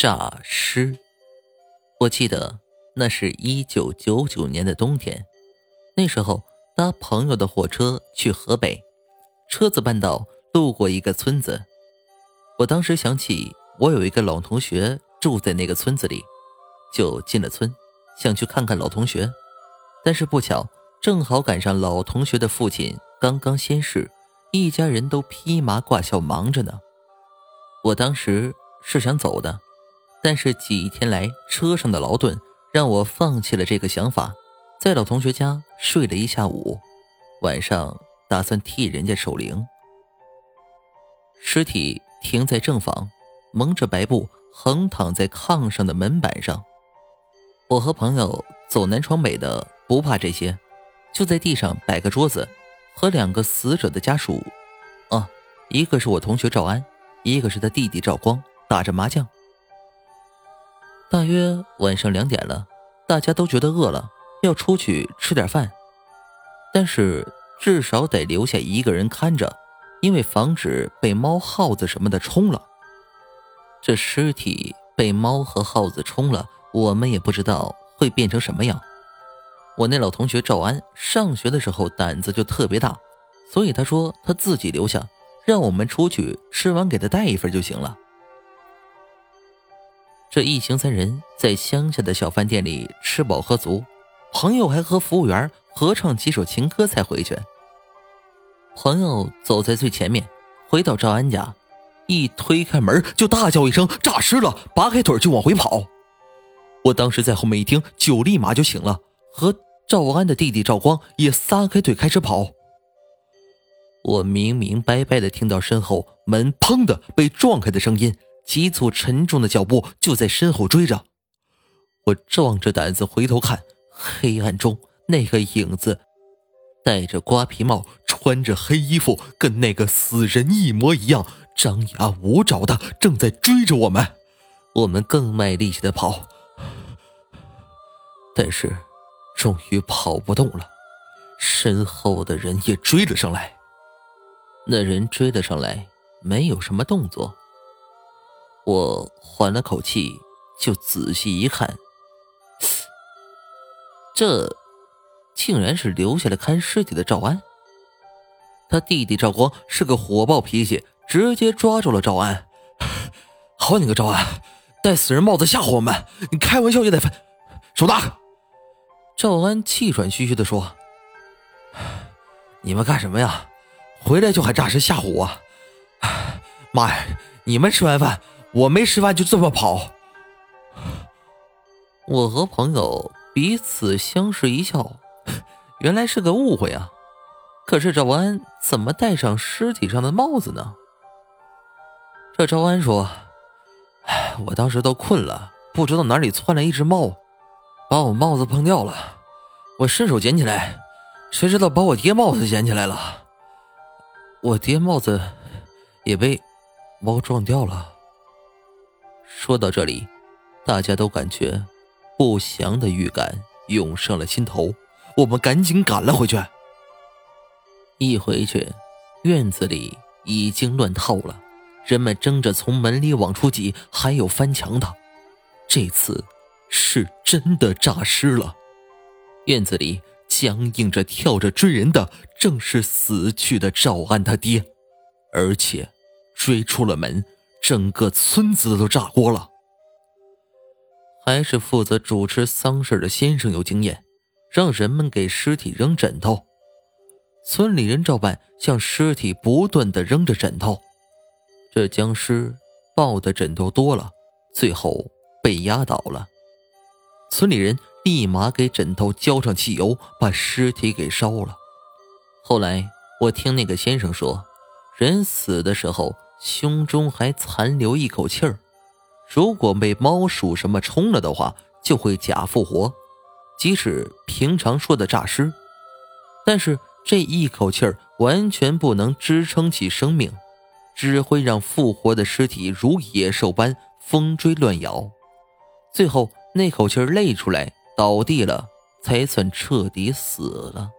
诈尸。我记得那是一九九九年的冬天，那时候搭朋友的火车去河北，车子半道路过一个村子，我当时想起我有一个老同学住在那个村子里，就进了村，想去看看老同学，但是不巧正好赶上老同学的父亲刚刚仙逝，一家人都披麻挂孝忙着呢。我当时是想走的，但是几天来车上的劳顿让我放弃了这个想法，在老同学家睡了一下午，晚上打算替人家守灵。尸体停在正房，蒙着白布，横躺在炕上的门板上。我和朋友走南闯北的，不怕这些，就在地上摆个桌子，和两个死者的家属，啊，一个是我同学赵安。一个是他弟弟赵光打着麻将。大约晚上两点了，大家都觉得饿了，要出去吃点饭，但是至少得留下一个人看着，因为防止被猫、耗子什么的冲了。这尸体被猫和耗子冲了，我们也不知道会变成什么样。我那老同学赵安上学的时候胆子就特别大，所以他说他自己留下。让我们出去吃完，给他带一份就行了。这一行三人在乡下的小饭店里吃饱喝足，朋友还和服务员合唱几首情歌才回去。朋友走在最前面，回到赵安家，一推开门就大叫一声“诈尸了”，拔开腿就往回跑。我当时在后面一听，酒立马就醒了，和赵安的弟弟赵光也撒开腿开始跑。我明明白白的听到身后门“砰”的被撞开的声音，急促沉重的脚步就在身后追着。我壮着胆子回头看，黑暗中那个影子，戴着瓜皮帽，穿着黑衣服，跟那个死人一模一样，张牙舞爪的正在追着我们。我们更卖力气的跑，但是终于跑不动了，身后的人也追了上来。那人追了上来，没有什么动作。我缓了口气，就仔细一看，这竟然是留下来看尸体的赵安。他弟弟赵光是个火爆脾气，直接抓住了赵安。好你个赵安，戴死人帽子吓唬我们！你开玩笑也得分，手大！赵安气喘吁吁的说：“你们干什么呀？”回来就喊诈尸吓唬我，妈呀！你们吃完饭，我没吃饭就这么跑。我和朋友彼此相视一笑，原来是个误会啊。可是赵安怎么戴上尸体上的帽子呢？这赵安说：“我当时都困了，不知道哪里窜来一只猫，把我帽子碰掉了。我伸手捡起来，谁知道把我爹帽子捡起来了。”我爹帽子也被猫撞掉了。说到这里，大家都感觉不祥的预感涌上了心头。我们赶紧赶了回去。一回去，院子里已经乱套了，人们争着从门里往出挤，还有翻墙的。这次是真的诈尸了。院子里。僵硬着跳着追人的，正是死去的赵安他爹，而且追出了门，整个村子都炸锅了。还是负责主持丧事的先生有经验，让人们给尸体扔枕头。村里人照办，向尸体不断的扔着枕头，这僵尸抱的枕头多了，最后被压倒了。村里人。立马给枕头浇上汽油，把尸体给烧了。后来我听那个先生说，人死的时候胸中还残留一口气儿，如果被猫鼠什么冲了的话，就会假复活，即使平常说的诈尸，但是这一口气儿完全不能支撑起生命，只会让复活的尸体如野兽般疯追乱咬，最后那口气儿累出来。倒地了，才算彻底死了。